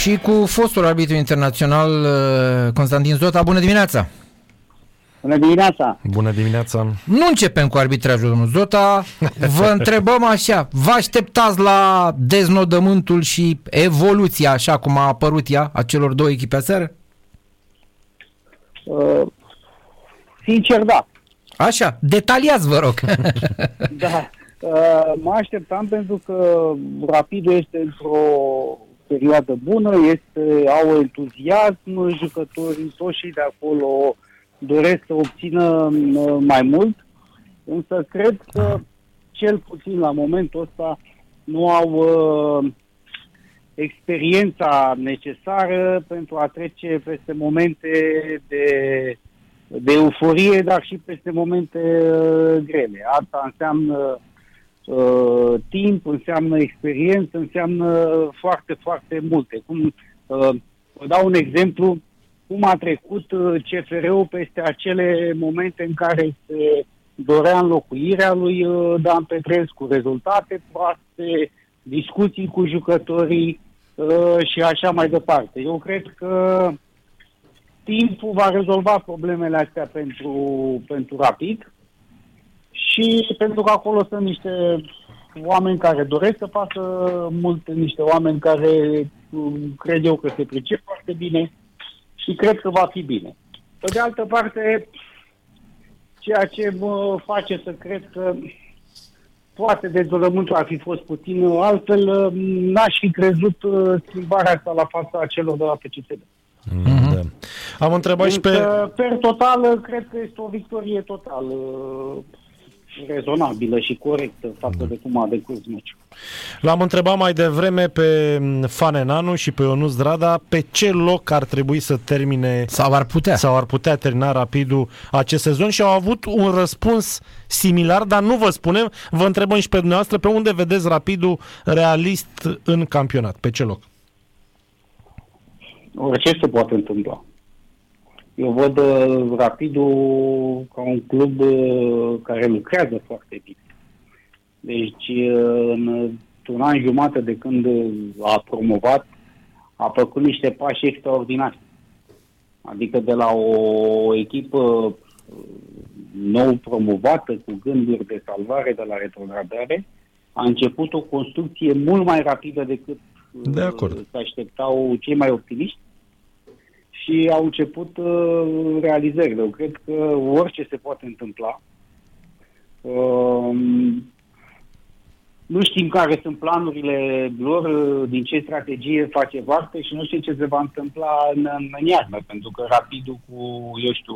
și cu fostul arbitru internațional uh, Constantin Zota. Bună dimineața! Bună dimineața! Bună dimineața! Nu începem cu arbitrajul, domnul Zota. Vă întrebăm așa, vă așteptați la deznodământul și evoluția, așa cum a apărut ea, a celor două echipe aseară? Uh, sincer, da. Așa, detaliați, vă rog. da. Uh, mă așteptam pentru că Rapidul este într-o perioadă bună, este, au entuziasm, jucătorii, toți și de acolo doresc să obțină uh, mai mult, însă cred că cel puțin la momentul ăsta nu au uh, experiența necesară pentru a trece peste momente de, de euforie, dar și peste momente uh, grele. Asta înseamnă uh, timp, înseamnă experiență, înseamnă foarte, foarte multe. Cum, uh, vă dau un exemplu, cum a trecut uh, CFR-ul peste acele momente în care se dorea înlocuirea lui uh, Dan Petrescu, rezultate proaste, discuții cu jucătorii uh, și așa mai departe. Eu cred că timpul va rezolva problemele astea pentru, pentru rapid și pentru că acolo sunt niște oameni care doresc să facă mult, niște oameni care cred eu că se pricep foarte bine și cred că va fi bine. Pe de altă parte, ceea ce mă face să cred că poate dezvolământul ar fi fost puțin altfel, n-aș fi crezut uh, schimbarea asta la fața celor de la PCSB. Mm-hmm. Da. Am întrebat și pe... Per total, cred că este o victorie totală rezonabilă și corectă față da. de cum a decurs meciul. L-am întrebat mai devreme pe Fanenanu și pe Ionus Drada pe ce loc ar trebui să termine sau ar putea sau ar putea termina Rapidul acest sezon și au avut un răspuns similar, dar nu vă spunem, vă întrebăm și pe dumneavoastră pe unde vedeți Rapidul realist în campionat, pe ce loc? Orice se poate întâmpla. Eu văd uh, Rapidul ca un club uh, care lucrează foarte bine. Deci, uh, în un an jumate de când a promovat, a făcut niște pași extraordinari. Adică de la o echipă uh, nou promovată, cu gânduri de salvare de la retrogradare, a început o construcție mult mai rapidă decât de acord. se așteptau cei mai optimiști și au început uh, realizările. Eu cred că orice se poate întâmpla. Uh, nu știm care sunt planurile lor, uh, din ce strategie face parte și nu știu ce se va întâmpla în, în iarnă, pentru că rapidul cu, eu știu,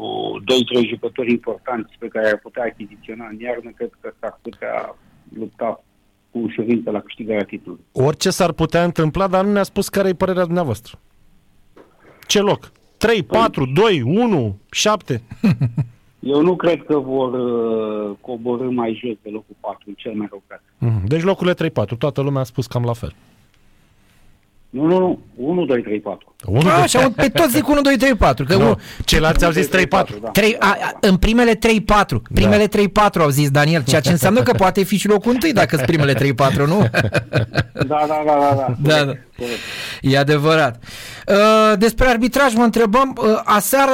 2-3 jucători importanți pe care ar putea achiziționa în iarnă, cred că s-ar putea lupta cu ușurință la câștigarea titlului. Orice s-ar putea întâmpla, dar nu ne-a spus care e părerea dumneavoastră. Ce loc? 3, 4, 2, 1, 7? Eu nu cred că vor uh, coborâ mai jos de locul 4, cel mai rău caz. Mm, deci locurile 3-4, toată lumea a spus cam la fel. Nu, nu, nu. 1, 2, 3, 4. 1, 2, așa, pe toți zic 1, 2, 3, 4. Că Nu, unu- ceilalți au zis 3-4. 3, a, a, în primele 3-4, primele 3-4 au zis Daniel, ceea ce înseamnă că poate fi și locul întâi dacă sunt primele 3-4, nu? Da, da, da, da. da. Da, da. Corect. E adevărat. Uh, Despre arbitraj mă întrebăm, uh, aseară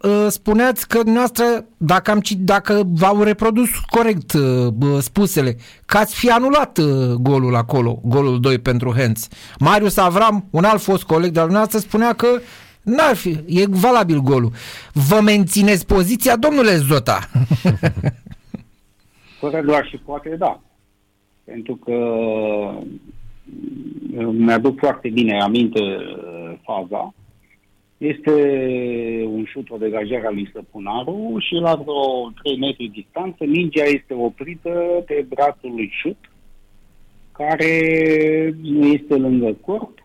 uh, spuneați că noastră, dacă, am, cit- dacă v-au reprodus corect uh, bă, spusele, că ați fi anulat uh, golul acolo, golul 2 pentru Hens. Marius Avram, un alt fost coleg de-al noastră, spunea că n-ar fi, e valabil golul. Vă mențineți poziția, domnule Zota? Fără doar și poate da. Pentru că uh, mi-aduc foarte bine aminte uh, faza. Este un șut, o degajare a lui Săpunaru și la vreo 3 metri distanță mingea este oprită pe brațul lui șut care nu este lângă corp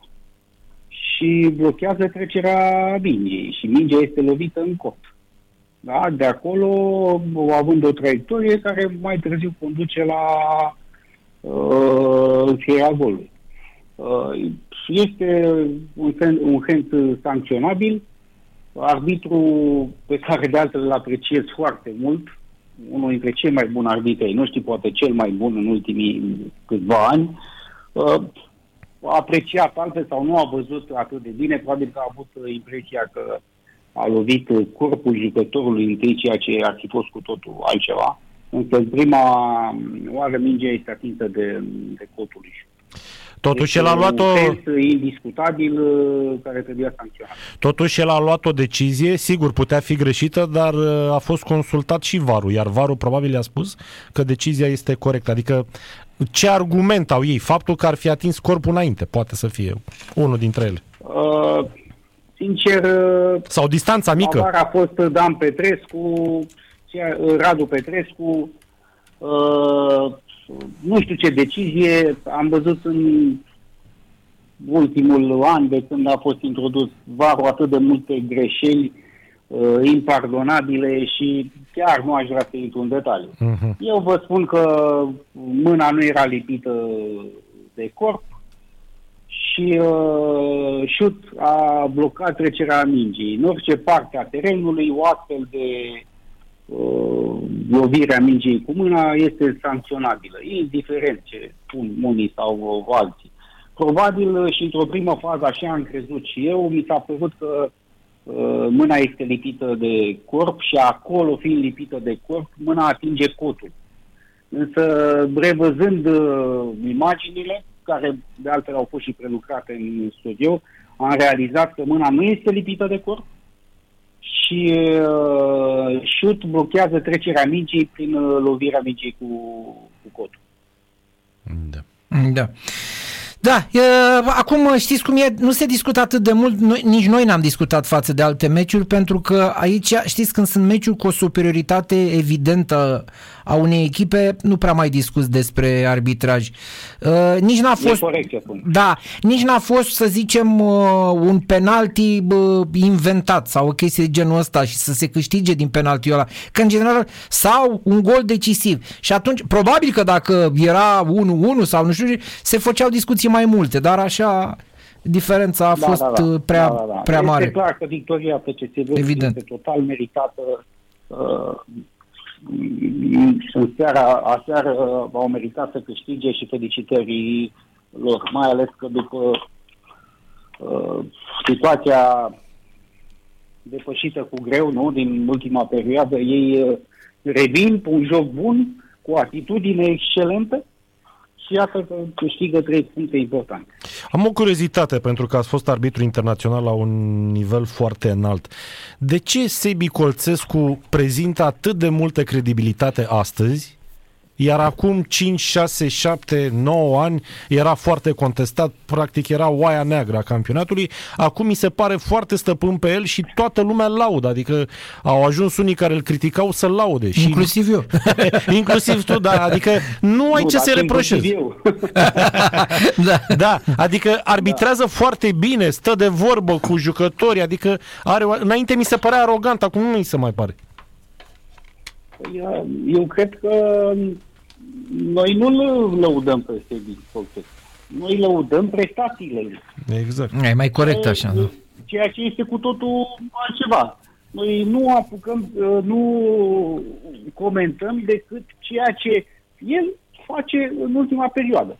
și blochează trecerea mingei și mingea este lovită în corp. Da? De acolo, având o traiectorie care mai târziu conduce la uh, încheierea golului. Uh, este un, sen- un hand sancționabil. Arbitru pe care de altfel îl apreciez foarte mult, unul dintre cei mai buni arbitri, nu știu, poate cel mai bun în ultimii câțiva ani, uh, apreciat altfel sau nu a văzut atât de bine, probabil că a avut uh, impresia că a lovit uh, corpul jucătorului întâi, ceea ce ar fi fost cu totul altceva. Însă în prima um, oară mingea este atinsă de, de cotul lui. Totuși el a luat o... indiscutabil uh, care trebuia sancționat. Totuși el a luat o decizie, sigur putea fi greșită, dar uh, a fost consultat și Varul, iar Varul probabil i-a spus că decizia este corectă. Adică ce argument au ei? Faptul că ar fi atins corpul înainte, poate să fie unul dintre ele. Uh, sincer... Uh, Sau distanța mică. A fost Dan Petrescu, Radu Petrescu, uh, nu știu ce decizie am văzut în ultimul an de când a fost introdus varul atât de multe greșeli uh, impardonabile și chiar nu aș vrea să intru în detaliu. Uh-huh. Eu vă spun că mâna nu era lipită de corp și uh, șut a blocat trecerea mingii. În orice parte a terenului, o astfel de uh, lovirea mingii cu mâna este sancționabilă, indiferent ce spun unii sau alții. Probabil uh, și într-o primă fază, așa am crezut și eu, mi s-a părut că uh, mâna este lipită de corp și acolo, fiind lipită de corp, mâna atinge cotul. Însă, revăzând uh, imaginile, care de altfel au fost și prelucrate în studio, am realizat că mâna nu este lipită de corp, și uh, șut blochează trecerea mingii prin uh, lovirea mingii cu, cu cotul. Da. Da. Da, e, acum știți cum e, nu se discută atât de mult, noi, nici noi n-am discutat față de alte meciuri, pentru că aici, știți, când sunt meciuri cu o superioritate evidentă a unei echipe, nu prea mai discuți despre arbitraj. Uh, nici n-a fost... Corect, da, nici n-a fost, să zicem, uh, un penalti uh, inventat sau o chestie de genul ăsta și să se câștige din penaltiul ăla. Că, în general, sau un gol decisiv. Și atunci, probabil că dacă era 1-1 sau nu știu, se făceau discuții mai multe, dar așa diferența a da, fost da, da. prea, da, da, da. prea mare. Este clar că victoria PCSB Evident. este total meritată. Uh, în seara, aseară uh, au meritat să câștige și felicitării lor, mai ales că după uh, situația depășită cu greu, nu, din ultima perioadă, ei uh, revin cu un joc bun, cu o atitudine excelentă și iată că câștigă trei puncte importante. Am o curiozitate, pentru că ați fost arbitru internațional la un nivel foarte înalt. De ce Sebi Colțescu prezintă atât de multă credibilitate astăzi iar acum 5, 6, 7, 9 ani era foarte contestat, practic era oaia neagră a campionatului. Acum mi se pare foarte stăpân pe el și toată lumea laudă, adică au ajuns unii care îl criticau să-l laude. Și inclusiv eu. inclusiv tu, da, adică nu ai nu, ce să reproșezi. da. da, adică arbitrează da. foarte bine, stă de vorbă cu jucătorii, adică are, înainte mi se părea arogant, acum nu mi se mai pare. Păi, eu cred că noi nu lăudăm pe Sebi Poltec. Noi lăudăm prestațiile lui. Exact. E mai corect așa. Nu? Ceea ce este cu totul altceva. Noi nu apucăm, uh, nu comentăm decât ceea ce el face în ultima perioadă.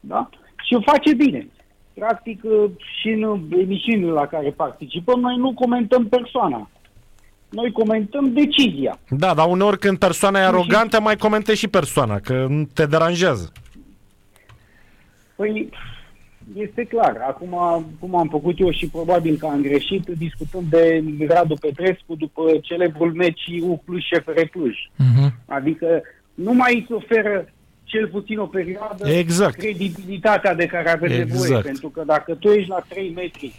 Da? Și o face bine. Practic, uh, și în emisiunile la care participăm, noi nu comentăm persoana noi comentăm decizia. Da, dar uneori când persoana e arogantă, mai comentezi și persoana, că te deranjează. Păi, este clar. Acum, cum am făcut eu și probabil că am greșit, discutăm de Radu Petrescu după celebrul meci Ucluș FR Cluj. Uh-huh. Adică nu mai îți oferă cel puțin o perioadă exact. credibilitatea de care avem exact. nevoie. Pentru că dacă tu ești la 3 metri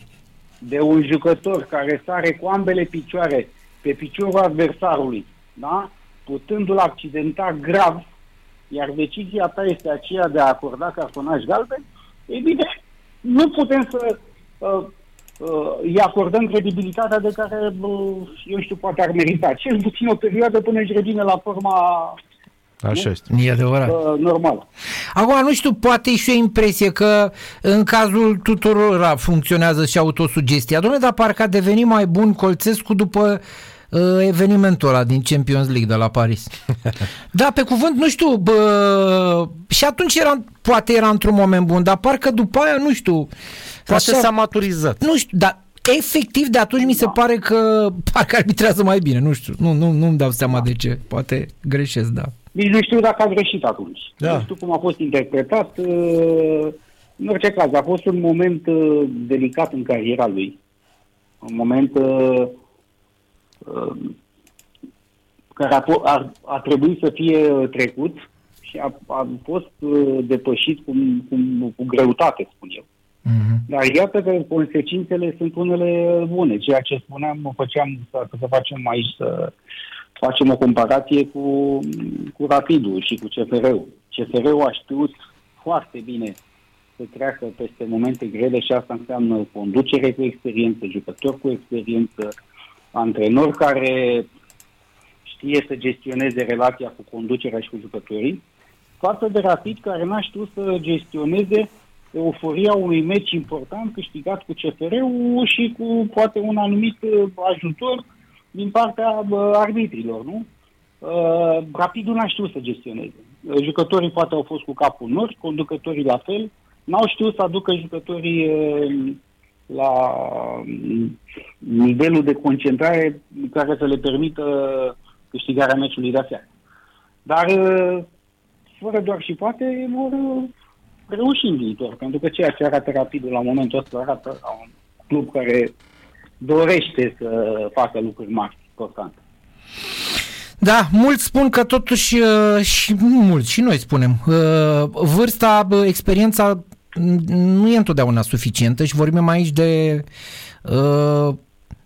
de un jucător care sare cu ambele picioare pe piciorul adversarului, da? putându-l accidenta grav, iar decizia ta este aceea de a acorda cartonaj galben, e bine, nu putem să uh, uh, îi acordăm credibilitatea de care, uh, eu știu, poate ar merita. Cel puțin o perioadă până își revine la forma Așa nu? este. E adevărat. Uh, normal. Acum, nu știu, poate și o impresie că în cazul tuturor funcționează și autosugestia. Dom'le, dar parcă a devenit mai bun Colțescu după uh, evenimentul ăla din Champions League de la Paris. da, pe cuvânt, nu știu, bă, și atunci era, poate era într-un moment bun, dar parcă după aia, nu știu, Poate așa- s-a maturizat. nu știu, dar efectiv de atunci mi se pare că parcă arbitrează mai bine, nu știu, nu, nu, nu-mi dau seama de ce, poate greșesc, da. Nici nu știu dacă a greșit atunci. Da. Nu știu cum a fost interpretat. uh, În orice caz, a fost un moment uh, delicat în cariera lui. Un moment uh, uh, care a, po- a, a trebuit să fie uh, trecut și a, a fost uh, depășit cu, cu, cu greutate, spun eu. Mhm. Dar iată că consecințele sunt unele bune. Ceea ce spuneam, făceam să, să facem aici, să facem o comparație cu, cu Rapidul și cu CFR-ul. CFR-ul a știut foarte bine să treacă peste momente grele și asta înseamnă conducere cu experiență, jucători cu experiență, antrenor care știe să gestioneze relația cu conducerea și cu jucătorii, față de Rapid care n-a știut să gestioneze euforia unui meci important câștigat cu CFR-ul și cu poate un anumit uh, ajutor din partea uh, arbitrilor, nu? Uh, Rapidul n-a știut să gestioneze. Uh, Jucătorii poate au fost cu capul în nori, conducătorii la fel, n-au știut să aducă jucătorii uh, la mm, nivelul de concentrare care să le permită câștigarea meciului de aseară. Dar uh, fără doar și poate vor uh, reuși în viitor, pentru că ceea ce arată Rapidul la momentul ăsta arată la un club care dorește să facă lucruri mari, important. Da, mulți spun că totuși, uh, și nu mulți, și noi spunem, uh, vârsta, bă, experiența m, nu e întotdeauna suficientă și vorbim aici de uh,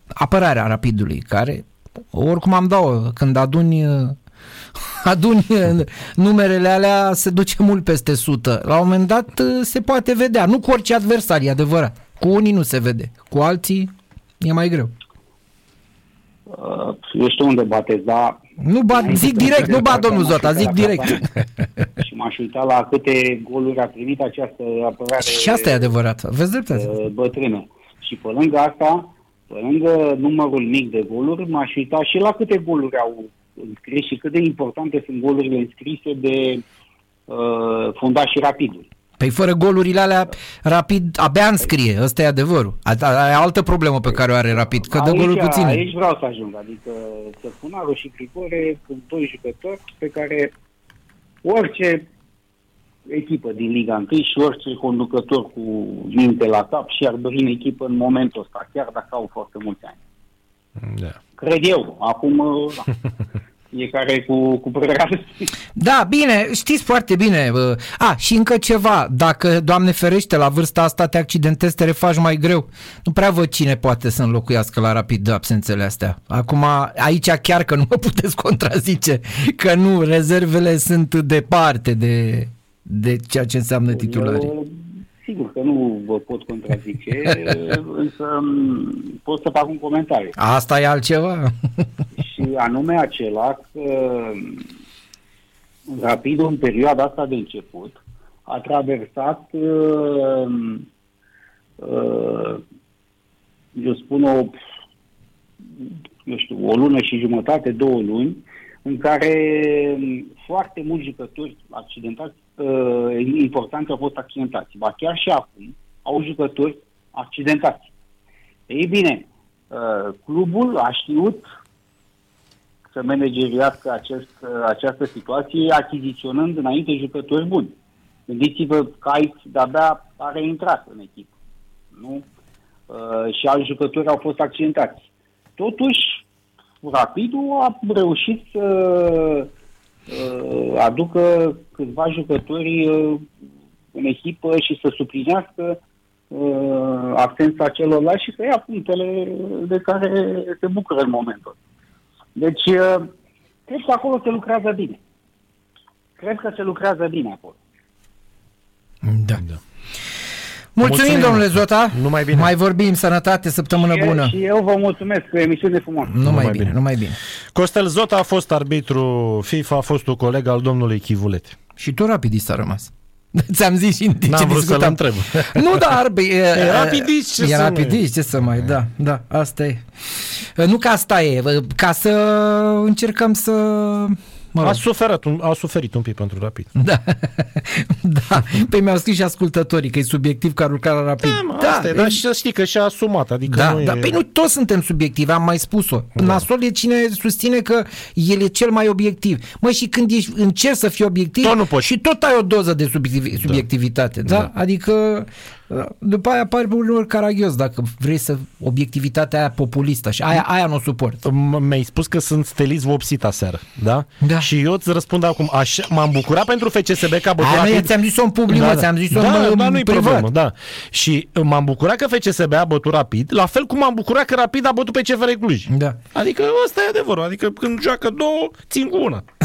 apărarea rapidului, care oricum am dau când aduni uh, aduni uh, numerele alea se duce mult peste 100. La un moment dat uh, se poate vedea, nu cu orice adversar, e adevărat. Cu unii nu se vede, cu alții e mai greu. Uh, Eu știu unde bateți, dar Nu bat, Înainte zic să direct, începem nu bat partea, domnul m-aș Zota, uita zic la direct. campanie Și m-aș uita la câte goluri a primit această apărare Și asta e adevărat, aveți dreptate. uh, bătrână. Și pe lângă asta, pe lângă numărul mic de goluri, m-aș uita și la câte goluri au înscris și cât de importante sunt golurile înscrise de uh, fundașii rapidului. Păi fără golurile alea, Rapid abia înscrie, ăsta e adevărul. A, a, e altă problemă pe care o are Rapid, că dă goluri puține. Aici vreau să ajung, adică Săpunaru și Grigore sunt doi jucători pe care orice echipă din Liga 1 și orice conducător cu minte la cap și ar dori în echipă în momentul ăsta, chiar dacă au foarte mulți ani. Da. Cred eu. Acum, da. fiecare cu, cu părerea lui. Da, bine, știți foarte bine. bă. A, și încă ceva, dacă, Doamne ferește, la vârsta asta te accidentezi, te refaci mai greu. Nu prea văd cine poate să înlocuiască la rapid absențele astea. Acum, aici chiar că nu mă puteți contrazice, că nu, rezervele sunt departe de, de ceea ce înseamnă titularii. Eu, sigur că nu vă pot contrazice, însă m, pot să fac un comentariu. Asta e altceva? Și anume acela că Rapidul în perioada asta de început a traversat uh, uh, eu spun o eu știu, o lună și jumătate, două luni, în care foarte mulți jucători accidentați, uh, importanți au fost accidentați. Ba chiar și acum au jucători accidentați. Ei bine, uh, clubul a știut să manageriască acest, această situație achiziționând înainte jucători buni. Gândiți-vă că aici de-abia a reintrat în echipă. Nu? Uh, și alți jucători au fost accidentați. Totuși, Rapidul a reușit să uh, aducă câțiva jucători uh, în echipă și să suplinească uh, absența celorlalți și să ia punctele de care se bucură în momentul. Deci, uh, cred că acolo se lucrează bine. Cred că se lucrează bine acolo. Da. Da. Mulțumim, Mulțumim. domnule Zota. Numai bine. Mai vorbim, sănătate, săptămână și, bună. și eu vă mulțumesc cu emisiune frumoasă. Numai, Numai bine, bine. numai bine. Costel Zota a fost arbitru FIFA, a fost un coleg al domnului Chivulete. Și tot rapidist a rămas. Ți-am zis și în timp N-am ce vrut să-l discutam. întreb. Nu, dar... bă, E, E rapidist, ce E să mai- rapidist, ce să mai... Da, da, asta e. Nu ca asta e, ca să încercăm să... Mă rog. A suferit, un, a suferit un pic pentru rapid. Da, da. Păi mi-au scris și ascultătorii că e subiectiv ca lucrarea rapid. Da, mă, asta e, dar și să știi că și-a asumat, adică Da, nu da, e... păi nu toți suntem subiectivi, am mai spus-o. Da. Nasol e cine susține că el e cel mai obiectiv. Mă, și când ești, încerci să fii obiectiv Tot nu poți. și tot ai o doză de subiectiv, subiectivitate, da? da? Adică după aia apare uneori caragios dacă vrei să obiectivitatea aia populistă și aia, aia nu o suport. M- Mi-ai spus că sunt steliți vopsit aseară, da? Da. Și eu îți răspund acum, așa, m-am bucurat pentru FCSB că a bătut Aia nu, eu rapid. ți-am zis-o în public, mă, ți-am zis-o da, în, da, în nu-i privat. problemă, da. Și m-am bucurat că FCSB a bătut rapid, la fel cum m-am bucurat că rapid a bătut pe CFR Cluj. Da. Adică ăsta e adevărul, adică când joacă două, țin cu una.